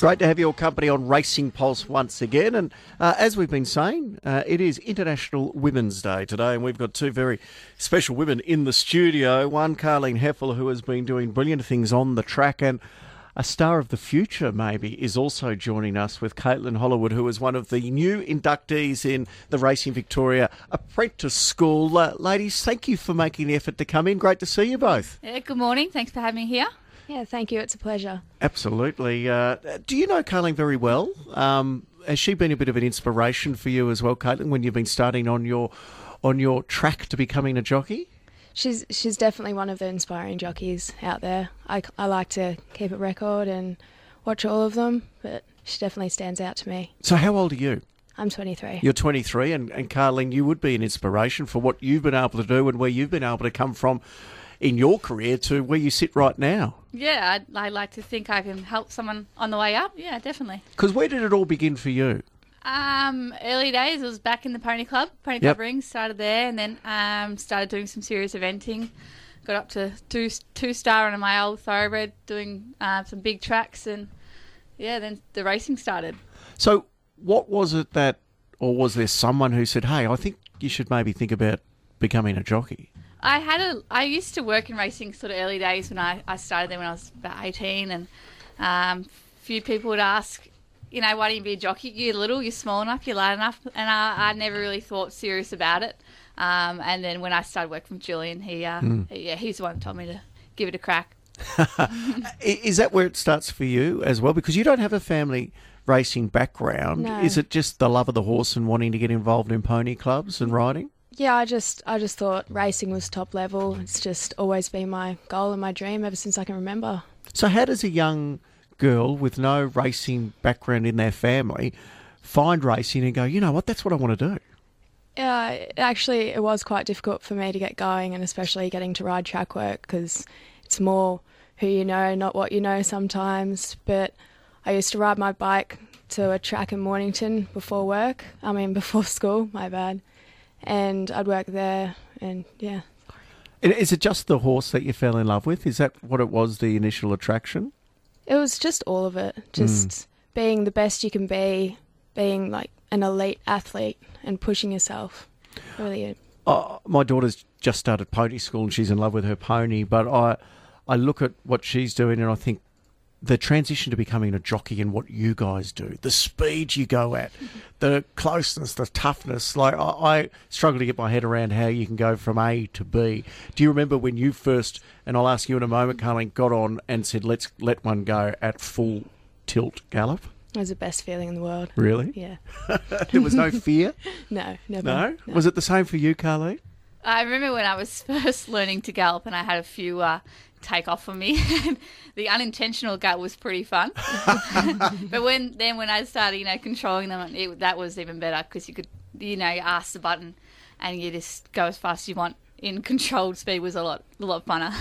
Great to have your company on Racing Pulse once again. And uh, as we've been saying, uh, it is International Women's Day today, and we've got two very special women in the studio. One, Carleen Hefel, who has been doing brilliant things on the track, and a star of the future, maybe, is also joining us with Caitlin Hollywood, who is one of the new inductees in the Racing Victoria Apprentice School. Uh, ladies, thank you for making the effort to come in. Great to see you both. Yeah, good morning. Thanks for having me here. Yeah, thank you. It's a pleasure. Absolutely. Uh, do you know Carleen very well? Um, has she been a bit of an inspiration for you as well, Caitlin, when you've been starting on your on your track to becoming a jockey? She's she's definitely one of the inspiring jockeys out there. I, I like to keep a record and watch all of them, but she definitely stands out to me. So, how old are you? I'm 23. You're 23, and, and Carleen, you would be an inspiration for what you've been able to do and where you've been able to come from in your career to where you sit right now. Yeah, I'd, I like to think I can help someone on the way up. Yeah, definitely. Because where did it all begin for you? Um, early days, it was back in the Pony Club, Pony Yep. Club Rings. Started there, and then um, started doing some serious eventing. Got up to two two star on my old thoroughbred, doing uh, some big tracks, and yeah, then the racing started. So, what was it that, or was there someone who said, hey, I think you should maybe think about becoming a jockey? I had a. I used to work in racing sort of early days when I, I started there when I was about eighteen, and um, few people would ask, you know, why don't you be a jockey? You're little, you're small enough, you're light enough, and I, I never really thought serious about it. Um, and then when I started working with Julian, he, uh, he- yeah, he's the one who told me to give it a crack. Is that where it starts for you as well? Because you don't have a family racing background. No. Is it just the love of the horse and wanting to get involved in pony clubs and riding? Yeah, I just I just thought racing was top level. It's just always been my goal and my dream ever since I can remember. So, how does a young girl with no racing background in their family find racing and go, you know what, that's what I want to do? Yeah, actually, it was quite difficult for me to get going, and especially getting to ride track work because it's more who you know, not what you know sometimes. But I used to ride my bike to a track in Mornington before work. I mean, before school, my bad. And I'd work there, and yeah. Is it just the horse that you fell in love with? Is that what it was, the initial attraction? It was just all of it. Just hmm. being the best you can be, being like an elite athlete, and pushing yourself. Really, Oh, my daughter's just started pony school and she's in love with her pony, but I, I look at what she's doing and I think the transition to becoming a jockey and what you guys do, the speed you go at, the closeness, the toughness. Like I, I struggle to get my head around how you can go from A to B. Do you remember when you first? And I'll ask you in a moment, Carleen, got on and said, "Let's let one go at full tilt gallop." it was the best feeling in the world. Really? Yeah. there was no fear. No, never. No. Was it the same for you, Carleen? I remember when I was first learning to gallop, and I had a few uh, take off on me. the unintentional gut was pretty fun, but when then when I started, you know, controlling them, it, that was even better because you could, you know, you ask the button, and you just go as fast as you want. In controlled speed was a lot, a lot funner.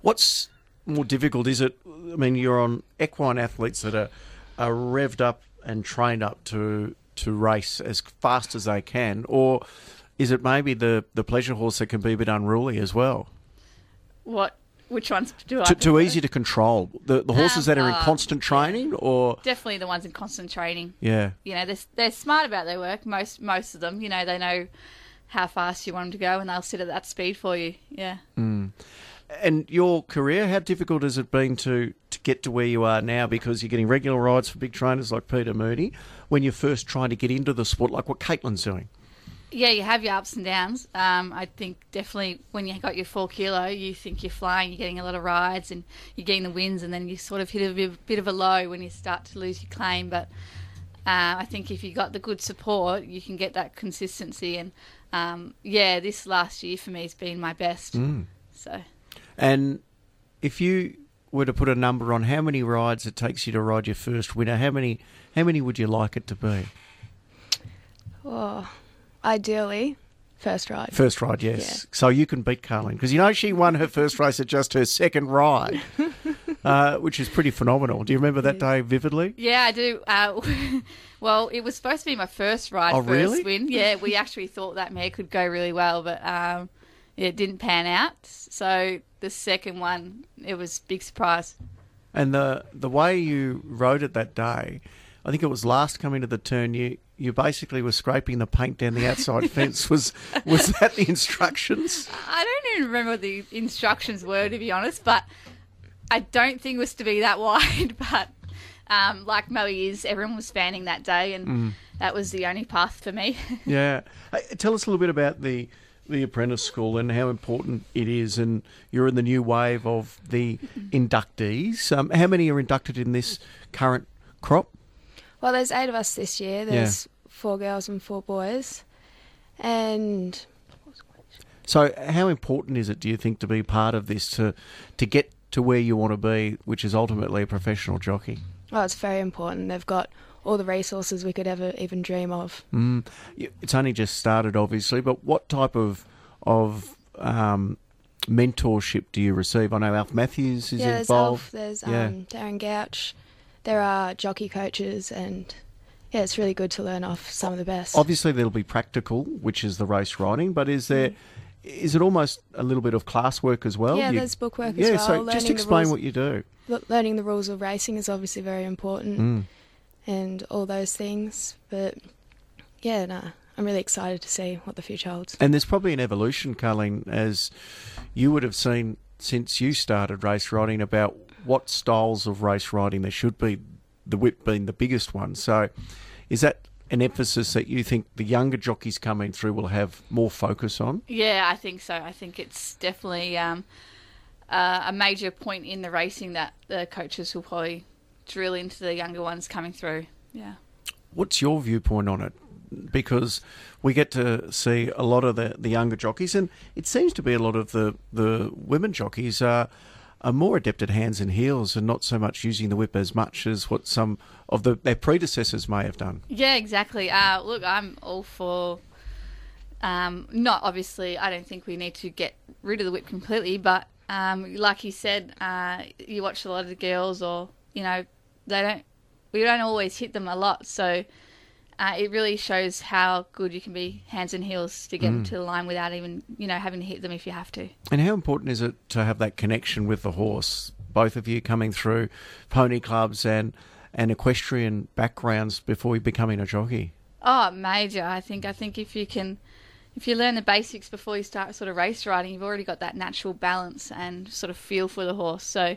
What's more difficult? Is it? I mean, you're on equine athletes that are are revved up and trained up to to race as fast as they can, or is it maybe the the pleasure horse that can be a bit unruly as well? what? Which ones do I? Too, too easy to control. The the horses that are in uh, constant training, or Definitely the ones in constant training. yeah. you know they're, they're smart about their work most most of them you know they know how fast you want them to go and they'll sit at that speed for you yeah And your career, how difficult has it been to, to get to where you are now? Because you're getting regular rides for big trainers like Peter Moody. When you're first trying to get into the sport, like what Caitlin's doing. Yeah you have your ups and downs um, i think definitely when you got your four kilo you think you're flying you're getting a lot of rides and you're getting the wins and then you sort of hit a bit, bit of a low when you start to lose your claim but uh, I think if you got the good support, you can get that consistency. And um, yeah, this last year for me has been my best. So And if you were to put a number on how many rides it takes you to ride your first winner, how many how many would you like it to be? Oh, ideally, first ride. First ride, yes. So you can beat Carleen because you know she won her first race at just her second ride, uh, which is pretty phenomenal. Do you remember that day vividly? Yeah, I do. Uh, well, it was supposed to be my first ride, Oh, first really? win. Yeah, we actually thought that mare could go really well, but um, it didn't pan out. So the second one, it was big surprise. And the the way you rode it that day, I think it was last coming to the turn. You you basically were scraping the paint down the outside fence. Was was that the instructions? I don't even remember what the instructions were, to be honest, but I don't think it was to be that wide. But um, like Moe is, everyone was fanning that day, and Mm. that was the only path for me. Yeah. Hey, tell us a little bit about the the apprentice school and how important it is. And you're in the new wave of the inductees. Um, how many are inducted in this current crop? Well, there's eight of us this year. There's four girls and four boys, and So, how important is it, do you think, to be part of this to to get to where you want to be, which is ultimately a professional jockey? oh, it's very important. They've got all the resources we could ever even dream of. Mm. It's only just started, obviously, but what type of of um, mentorship do you receive? I know Alf Matthews is yeah, there's involved. Elf, there's Yeah. um, Darren Gauci. There are jockey coaches, and yeah, it's really good to learn off some of the best. Obviously, there'll be practical, which is the race riding, but is there is it almost a little bit of classwork as well? yeah, You- there's bookwork yeah. as well. Yeah, so learning just explain rules, what you do. learning the rules of racing is obviously very important, Mm. and all those things. But yeah, no, I'm really excited to see what the future holds. And there's probably an evolution, Carleen, as you would have seen since you started race riding about what styles of race riding there should be, the whip being the biggest one. So, is that an emphasis that you think the younger jockeys coming through will have more focus on? Yeah, I think so. I think it's definitely um, uh, a major point in the racing that the coaches will probably drill into the younger ones coming through. Yeah. What's your viewpoint on it? Because we get to see a lot of the, the younger jockeys, and it seems to be a lot of the, the women jockeys are, are more adept at hands and heels and not so much using the whip as much as what some of the, their predecessors may have done. Yeah, exactly. Uh, look, I'm all for. Um, not obviously, I don't think we need to get rid of the whip completely, but um, like you said, uh, you watch a lot of the girls, or you know, they don't. We don't always hit them a lot, so uh, it really shows how good you can be hands and heels to get them to the line without even you know having to hit them if you have to. And how important is it to have that connection with the horse? Both of you coming through pony clubs and, and equestrian backgrounds before you becoming a jockey. Oh, major. I think. I think if you can, if you learn the basics before you start sort of race riding, you've already got that natural balance and sort of feel for the horse. So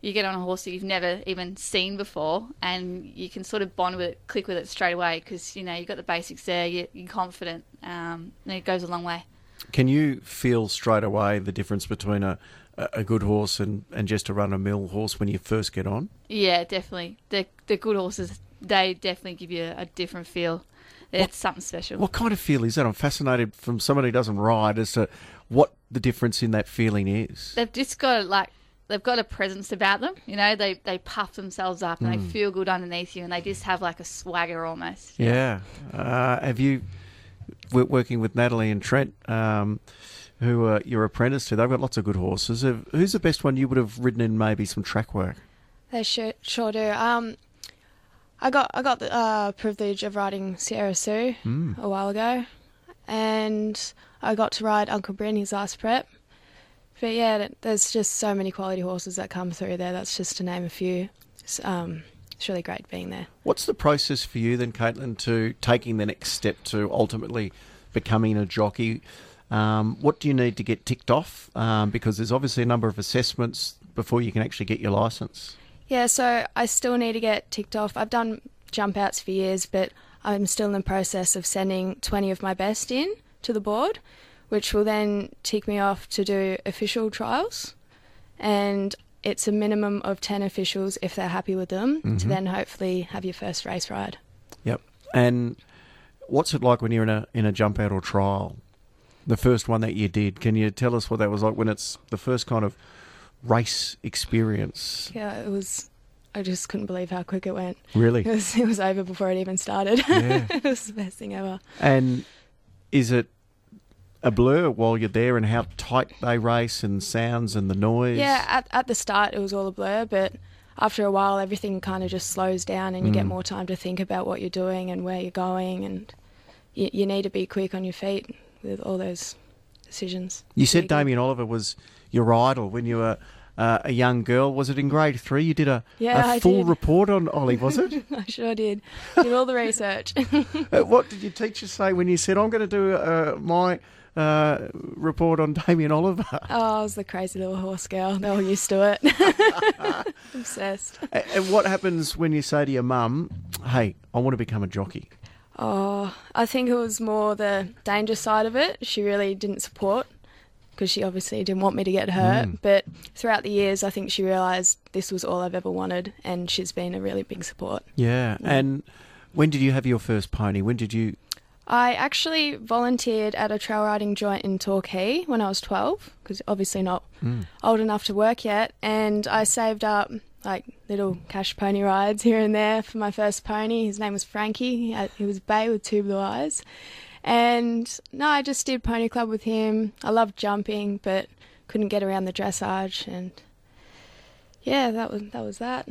you get on a horse that you've never even seen before, and you can sort of bond with it, click with it straight away because you know you've got the basics there. You're, you're confident, um, and it goes a long way. Can you feel straight away the difference between a, a a good horse and, and just a run of mill horse when you first get on? Yeah, definitely. The the good horses, they definitely give you a different feel. It's something special. What kind of feel is that? I'm fascinated from somebody who doesn't ride as to what the difference in that feeling is. they've just got like they've got a presence about them. You know, they they puff themselves up and they feel good underneath you, and they just have like a swagger almost. Yeah. Uh, have you, we're working with Natalie and Trent, um, who are your apprentice to, they've got lots of good horses. Have- Who's the best one you would have ridden in maybe some track work? They sure, sure do. Um, I got I got the uh, privilege of riding Sierra Sue a while ago, and I got to ride Uncle Bryn his last prep. But yeah, there's just so many quality horses that come through there. That's just to name a few. It's, um, it's really great being there. What's the process for you then, Caitlin, to taking the next step to ultimately becoming a jockey? Um, what do you need to get ticked off? Um, because there's obviously a number of assessments before you can actually get your license. Yeah, so I still need to get ticked off. I've done jump outs for years, but I'm still in the process of sending 20 of my best in to the board, which will then tick me off to do official trials. And it's a minimum of 10 officials if they're happy with them to mm-hmm. then hopefully have your first race ride. Yep. And what's it like when you're in a in a jump out or trial? The first one that you did. Can you tell us what that was like when it's the first kind of race experience? Yeah, it was. I just couldn't believe how quick it went. Really? It was, it was over before it even started. Yeah. it was the best thing ever. And is it a blur while you're there and how tight they race and sounds and the noise? Yeah, at, at the start it was all a blur, but after a while everything kind of just slows down and you Mm. get more time to think about what you're doing and where you're going, and you, you need to be quick on your feet with all those decisions. You said. Damien Oliver was your idol when you were uh, a young girl. Was it in grade three? You did a, Yeah, a full did. report on Ollie, was it? I sure did. Did all the research. Uh, what did your teacher say when you said, I'm going to do uh, my uh, report on Damien Oliver? oh, I was the crazy little horse girl. They were used to it. Obsessed. And what happens when you say to your mum, hey, I want to become a jockey? Oh, I think it was more the danger side of it. She really didn't support because she obviously didn't want me to get hurt. Mm. But throughout the years, I think she realised this was all I've ever wanted, and she's been a really big support. Yeah. And when did you have your first pony? When did you? I actually volunteered at a trail riding joint in Torquay when I was 12, because obviously not old enough to work yet. And I saved up like little cash pony rides here and there for my first pony. His name was Frankie. He, had, he was bay with two blue eyes. And no, I just did pony club with him. I loved jumping, but couldn't get around the dressage. And yeah, that was that was that.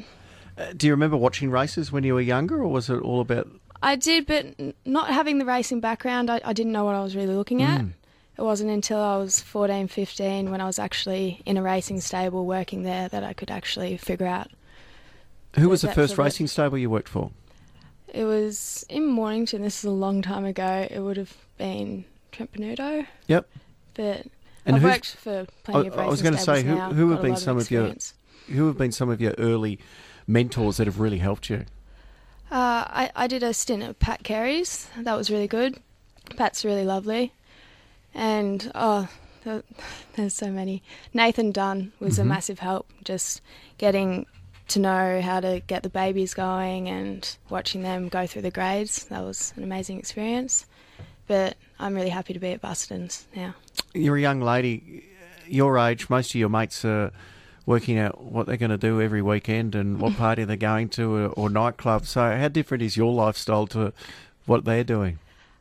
Uh, do you remember watching races when you were younger, or was it all about? I did, but not having the racing background, I, I didn't know what I was really looking at. Mm. It wasn't until I was 14, 15 when I was actually in a racing stable working there that I could actually figure out. Who was the first racing stable you worked for? It was in Mornington, this is a long time ago. It would have been Trent Busuttin, Yep. but And I've worked for plenty of I- racing I was gonna say, who- who have been some of your- Who have been some of your early mentors that have really helped you? Uh, I, I did a stint at Pat Carey's. That was really good. Pat's really lovely. And, oh, there, there's so many. Nathan Dunn was a massive help, just getting to know how to get the babies going and watching them go through the grades. That was an amazing experience. But I'm really happy to be at Busuttin's now. You're a young lady, your age. Most of your mates are working out what they're going to do every weekend and what party they're going to or, or nightclub. So, how different is your lifestyle to what they're doing?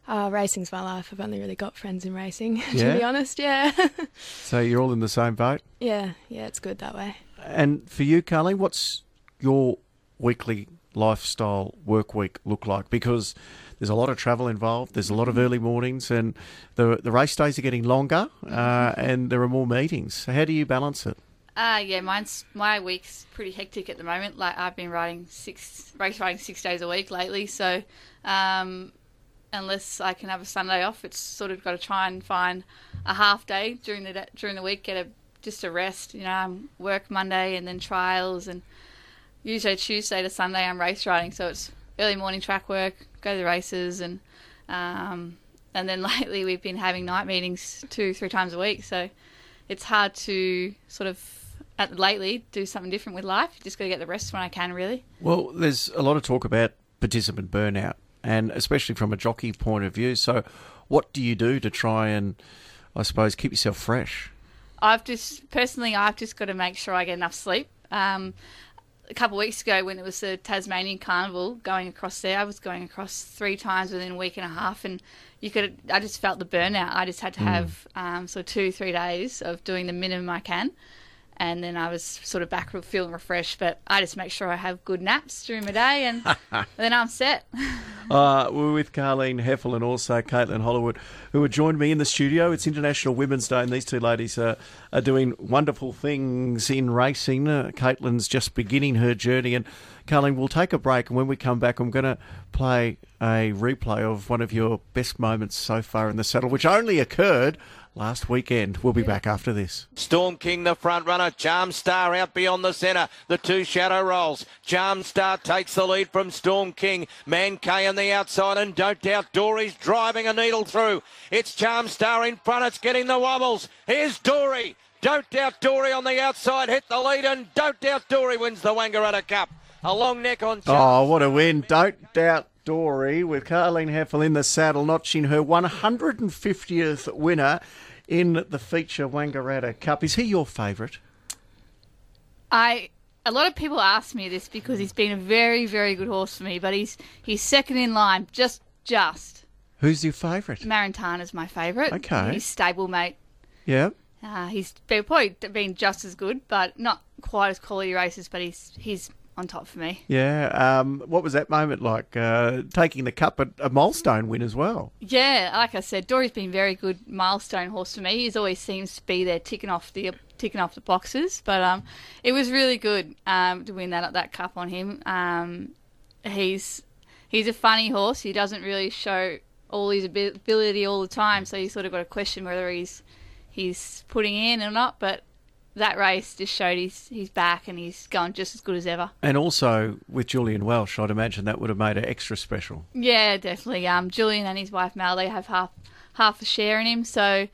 Uh, racing's my life. I've only really got friends in racing, Yeah? to be honest. Yeah. So, you're all in the same boat. yeah, yeah, it's good that way. And for you, Carly, what's your weekly lifestyle work week look like? Because there's a lot of travel involved. There's a lot of early mornings, and the the race days are getting longer, uh, and there are more meetings. So how do you balance it? Uh, yeah, mine's my week's pretty hectic at the moment. Like I've been riding six race riding six days a week lately, so um, unless I can have a Sunday off, it's sort of got to try and find a half day during the during the week, get a just a rest. You know, I'm work Monday and then trials, and usually Tuesday to Sunday I'm race riding, so it's early morning track work, go to the races, and um, and then lately we've been having night meetings two three times a week, so it's hard to sort of lately do something different with life. Just got to get the rest when I can, really. Well, there's a lot of talk about participant burnout, and especially from a jockey point of view. So, what do you do to try and, I suppose, keep yourself fresh? I've just personally, I've just got to make sure I get enough sleep. Um, a couple of weeks ago, when it was the Tasmanian Carnival going across there, I was going across three times within a week and a half, and you could. I just felt the burnout. I just had to have um, sort of two, three days of doing the minimum I can, and then I was sort of back feeling refreshed. But I just make sure I have good naps during my day, and then I'm set. Uh, we're with Carleen Hefel and also Caitlin Hollywood, who have joined me in the studio. It's International Women's Day, and these two ladies are, are doing wonderful things in racing. Uh, Caitlin's just beginning her journey, and Carleen, we'll take a break, and when we come back, I'm going to play a replay of one of your best moments so far in the saddle, which only occurred last weekend. We'll be back after this. Storm King, the front runner. Charm Star out beyond the centre. The two shadow rolls. Charm Star takes the lead from Storm King. Man K on the outside, and don't doubt Dory's driving a needle through. It's Charm Star in front. It's getting the wobbles. Here's Dory. Don't doubt Dory on the outside. Hit the lead, and don't doubt Dory wins the Wangaratta Cup. A long neck on. Charm Oh, what a win. Don't doubt Dory with Carleen Hefel in the saddle, notching her 150th winner in the feature Wangaratta Cup. Is he your favourite? I a lot of people ask me this because he's been a very, very good horse for me, but he's he's second in line, just just. Who's your favourite? Marantana's my favourite. Okay. He's stablemate. Yeah. Uh, he's been, probably been just as good, but not quite as quality races. But he's he's on top for me. Yeah. Um, what was that moment like? Uh, taking the cup at a milestone win as well. Yeah, like I said, Dory's been very good milestone horse for me. He's always seems to be there ticking off the ticking off the boxes. But um, it was really good um, to win that that cup on him. Um, he's he's a funny horse. He doesn't really show all his ability all the time, so you sort of got to question whether he's he's putting in or not. But that race just showed he's he's back and he's going just as good as ever. And also with Julian Welsh, I'd imagine that would have made it extra special. Yeah, definitely. Um, Julian and his wife Mel, they have half half a share in him, so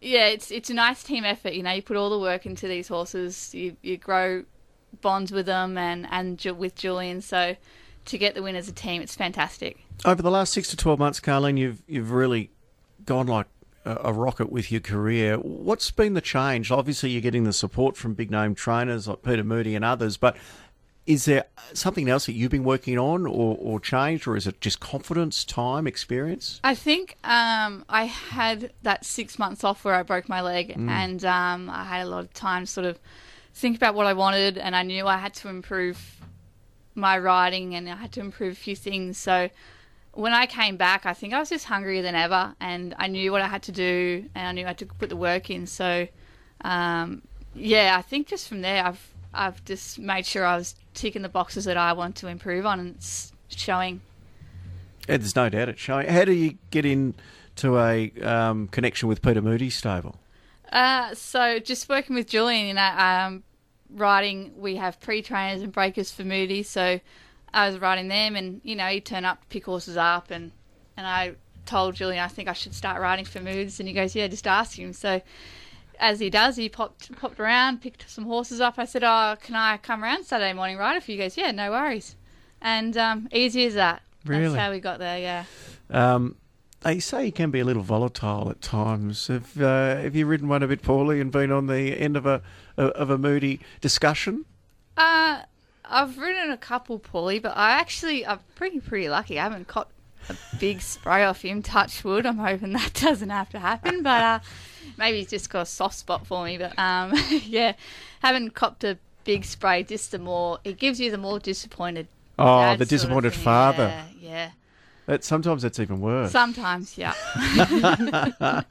yeah, it's it's a nice team effort. You know, you put all the work into these horses, you you grow bonds with them and and with Julian, so to get the win as a team, it's fantastic. Over the last six to twelve months, Carleen, you've you've really gone like a rocket with your career. What's been the change? Obviously, you're getting the support from big name trainers like Peter Moody and others, but is there something else that you've been working on or, or changed, or is it just confidence, time, experience? I think um, I had that six months off where I broke my leg, mm. and um, I had a lot of time to sort of think about what I wanted, and I knew I had to improve my riding and I had to improve a few things. So when I came back, I think I was just hungrier than ever, and I knew what I had to do, and I knew I had to put the work in. So, um, yeah, I think just from there, I've I've just made sure I was ticking the boxes that I want to improve on, and it's showing. Yeah, there's no doubt it's showing. How do you get into a um, connection with Peter Moody's stable? Uh, so just working with Julian, you know, um, riding, we have pre-trainers and breakers for Moody, so I was riding them, and you know, he'd turn up, to pick horses up, and and I told Julian I think I should start riding for Moods, and he goes, yeah, just ask him. So as he does, he popped popped around, picked some horses up. I said, oh, can I come around Saturday morning ride for you? He goes, yeah, no worries, and um, easy as that. Really, that's how we got there. Yeah. Um, they say he can be a little volatile at times. Have uh, Have you ridden one a bit poorly and been on the end of a of a moody discussion? Uh I've ridden a couple poorly, but I actually I'm pretty pretty lucky. I haven't caught a big spray off him. Touch wood. I'm hoping that doesn't have to happen, but uh, maybe he's just got a soft spot for me. But um, yeah, haven't copped a big spray. Just the more it gives you, the more disappointed. Oh, the disappointed father. Yeah, yeah. That sometimes that's even worse. Sometimes, yeah.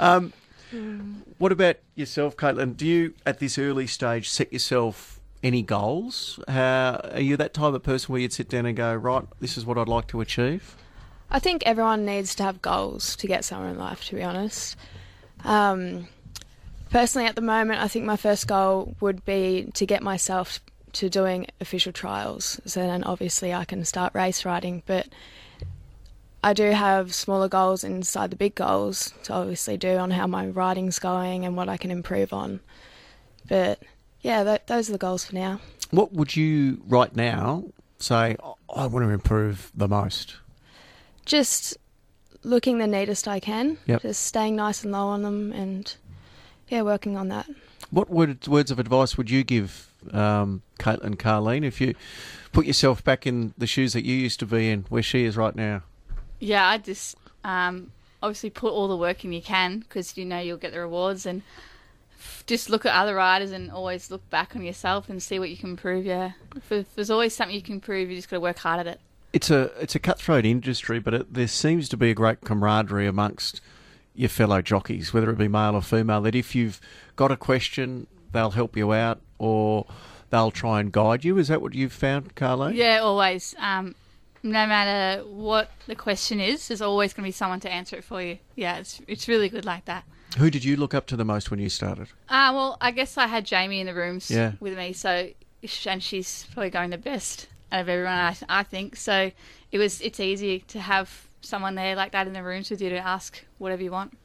um, what about yourself, Caitlin? Do you, at this early stage, set yourself any goals? How, are you that type of person where you'd sit down and go, right, this is what I'd like to achieve? I think everyone needs to have goals to get somewhere in life, to be honest. Um, personally, at the moment, I think my first goal would be to get myself to doing official trials. So then obviously I can start race riding. But I do have smaller goals inside the big goals to obviously do on how my riding's going and what I can improve on. But yeah, that, those are the goals for now. What would you right now say? I want to improve the most. Just looking the neatest I can. Yep. Just staying nice and low on them, and yeah, working on that. What word, words of advice would you give um, Caitlin Carleen if you put yourself back in the shoes that you used to be in, where she is right now? Yeah, I just um, obviously put all the work in you can because you know you'll get the rewards and just look at other riders and always look back on yourself and see what you can improve. Yeah, if there's always something you can improve. You just got to work hard at it. It's a it's a cutthroat industry, but it, there seems to be a great camaraderie amongst your fellow jockeys, whether it be male or female. That if you've got a question, they'll help you out or they'll try and guide you. Is that what you've found, Carlo? Yeah, always. Um, no matter what the question is, there's always going to be someone to answer it for you. Yeah, it's it's really good like that. Who did you look up to the most when you started? Uh, well, I guess I had Jamie in the rooms yeah. with me, so and she's probably going the best out of everyone, I, I think. So it was it's easy to have someone there like that in the rooms with you to ask whatever you want.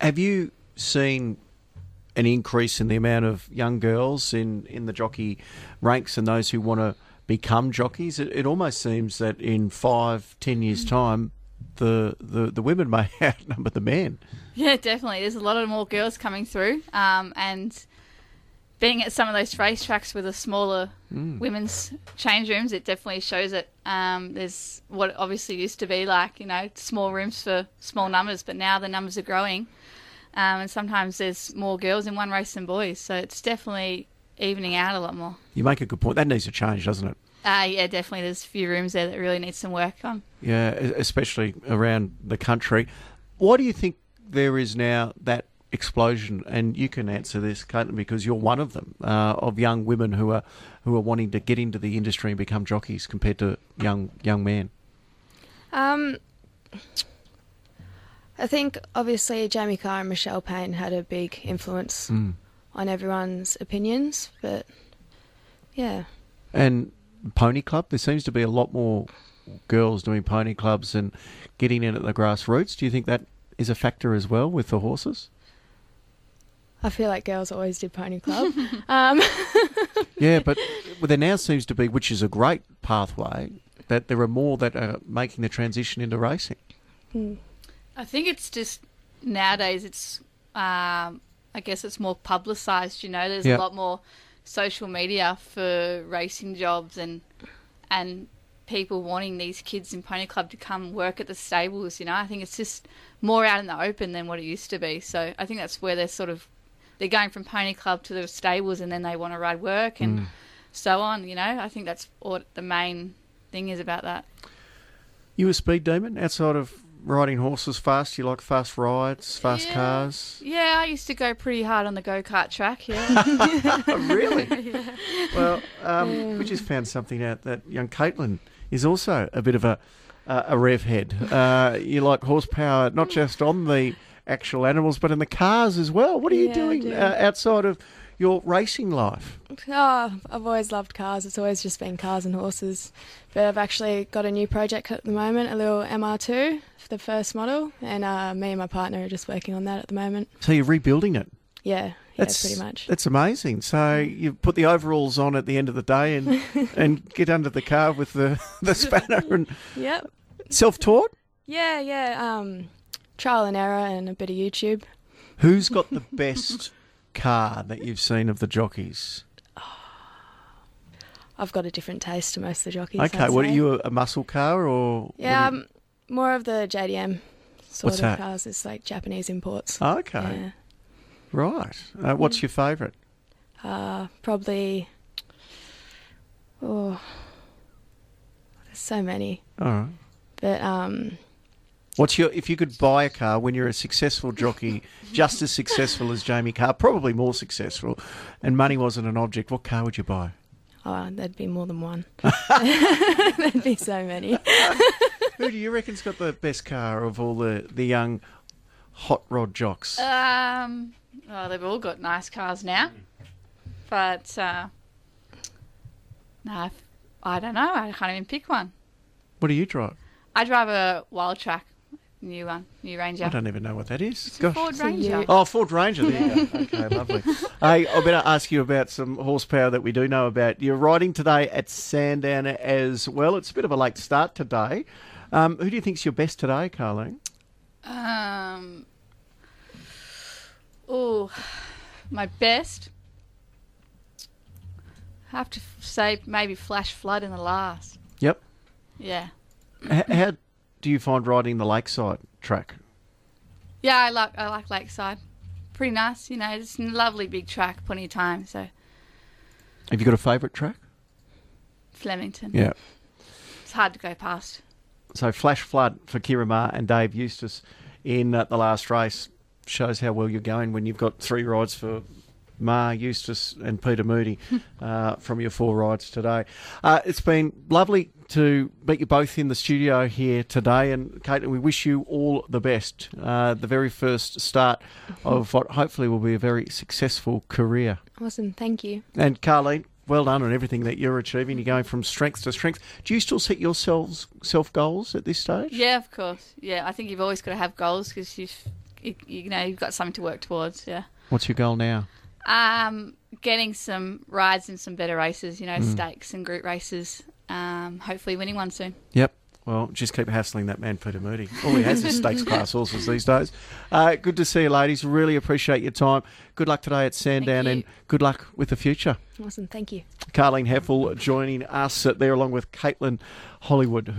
Have you seen an increase in the amount of young girls in, in the jockey ranks and those who want to become jockeys? It, it almost seems that in five, ten years' mm. time, the, the, the women may outnumber the men. Yeah, definitely. There's a lot of more girls coming through, um, and being at some of those racetracks with the smaller mm. women's change rooms, it definitely shows it. Um, there's what it obviously used to be like, you know, small rooms for small numbers, but now the numbers are growing, um, and sometimes there's more girls in one race than boys. So it's definitely evening out a lot more. You make a good point. That needs to change, doesn't it? Uh, yeah, definitely. There's a few rooms there that really need some work on. Yeah, especially around the country. Why do you think there is now that explosion, and you can answer this, Caitlin, because you're one of them uh, of young women who are who are wanting to get into the industry and become jockeys compared to young young men. Um, I think obviously Jamie Kah and Michelle Payne had a big influence Mm. on everyone's opinions, but yeah, And pony club, there seems to be a lot more girls doing pony clubs and getting in at the grassroots. Do you think that is a factor as well with the horses? I feel like girls always did pony club. um, Yeah, but well, there now seems to be, which is a great pathway, that there are more that are making the transition into racing. I think it's just nowadays it's um, I guess it's more publicized, you know, there's Yeah. a lot more social media for racing jobs and and people wanting these kids in pony club to come work at the stables, you know. I think it's just more out in the open than what it used to be. So I think that's where they're sort of they're going from pony club to the stables and then they want to ride work and mm. so on, you know. I think that's what the main thing is about that. You a speed demon outside of riding horses fast? You like fast rides, fast Yeah. cars? Yeah, I used to go pretty hard on the go kart track. Yeah, really? Well, um, we just found something out that young Caitlin is also a bit of a uh, a rev head. Uh, you like horsepower not just on the actual animals, but in the cars as well. What are you Yeah, doing do. uh, outside of your racing life? oh, I've always loved cars. It's always just been cars and horses. But I've actually got a new project at the moment, a little MR2 for the first model, and uh, me and my partner are just working on that at the moment. So you're rebuilding it. Yeah, That's yeah, pretty much. That's amazing. So you put the overalls on at the end of the day and and get under the car with the the spanner and Yep. self taught. Yeah, yeah. Um, trial and error and a bit of YouTube. Who's got the best car that you've seen of the jockeys? I've got a different taste to most of the jockeys. Okay, I'd what are you a, a muscle car or? Yeah, what are you- um, more of the JDM sort What's of that? cars. It's like Japanese imports. okay, right. Uh, what's your favourite? Uh, probably. Oh, there's so many. All right. But um, What's your if you could buy a car when you're a successful jockey, just as successful as Jamie Kah, probably more successful, and money wasn't an object, what car would you buy? oh, there'd be more than one. there'd be so many. Who do you reckon's got the best car of all the, the young hot rod jocks? Um, oh, they've all got nice cars now, but uh, no, I don't know. I can't even pick one. what do you drive? I drive a Wildtrak, new one, new Ranger. I don't even know what that is. It's a Gosh. Ford So Ranger. you- Oh, Ford Ranger. There you go. Okay, lovely. Hey, I better ask you about some horsepower that we do know about. You're riding today at Sandown as well. It's a bit of a late start today. Um, who do you think's your best today, Carleen? Um, oh, my best. I have to say maybe Flash Flood in the last. Yep. Yeah. H- how do you find riding the lakeside track? Yeah, I like I like Lakeside. Pretty nice, you know. It's a lovely big track, plenty of time. So Have you got a favourite track? Flemington. Yeah. It's hard to go past. So Flash Flood for Ciaron Maher and Dave Eustace in uh, the last race shows how well you're going when you've got three rides for Maher, Eustace, and Peter Moody uh, from your four rides today. Uh, it's been lovely to meet you both in the studio here today, and Kate, we wish you all the best. Uh, the very first start of what hopefully will be a very successful career. Awesome. Thank you. And Carleen, well done on everything that you're achieving. You're going from strength to strength. Do you still set yourselves self goals at this stage? Yeah, of course. Yeah, I think you've always got to have goals because you've you, you know you've got something to work towards. Yeah. What's your goal now? Um, getting some rides in some better races, you know, Mm. stakes and group races. Um, hopefully winning one soon. Yep. Well, just keep hassling that man, Peter Moody. All he has is stakes class horses these days. Uh, good to see you, ladies. Really appreciate your time. Good luck today at Sandown and good luck with the future. Awesome. Thank you. Carleen Hefel joining us there along with Caitlin Hollywood.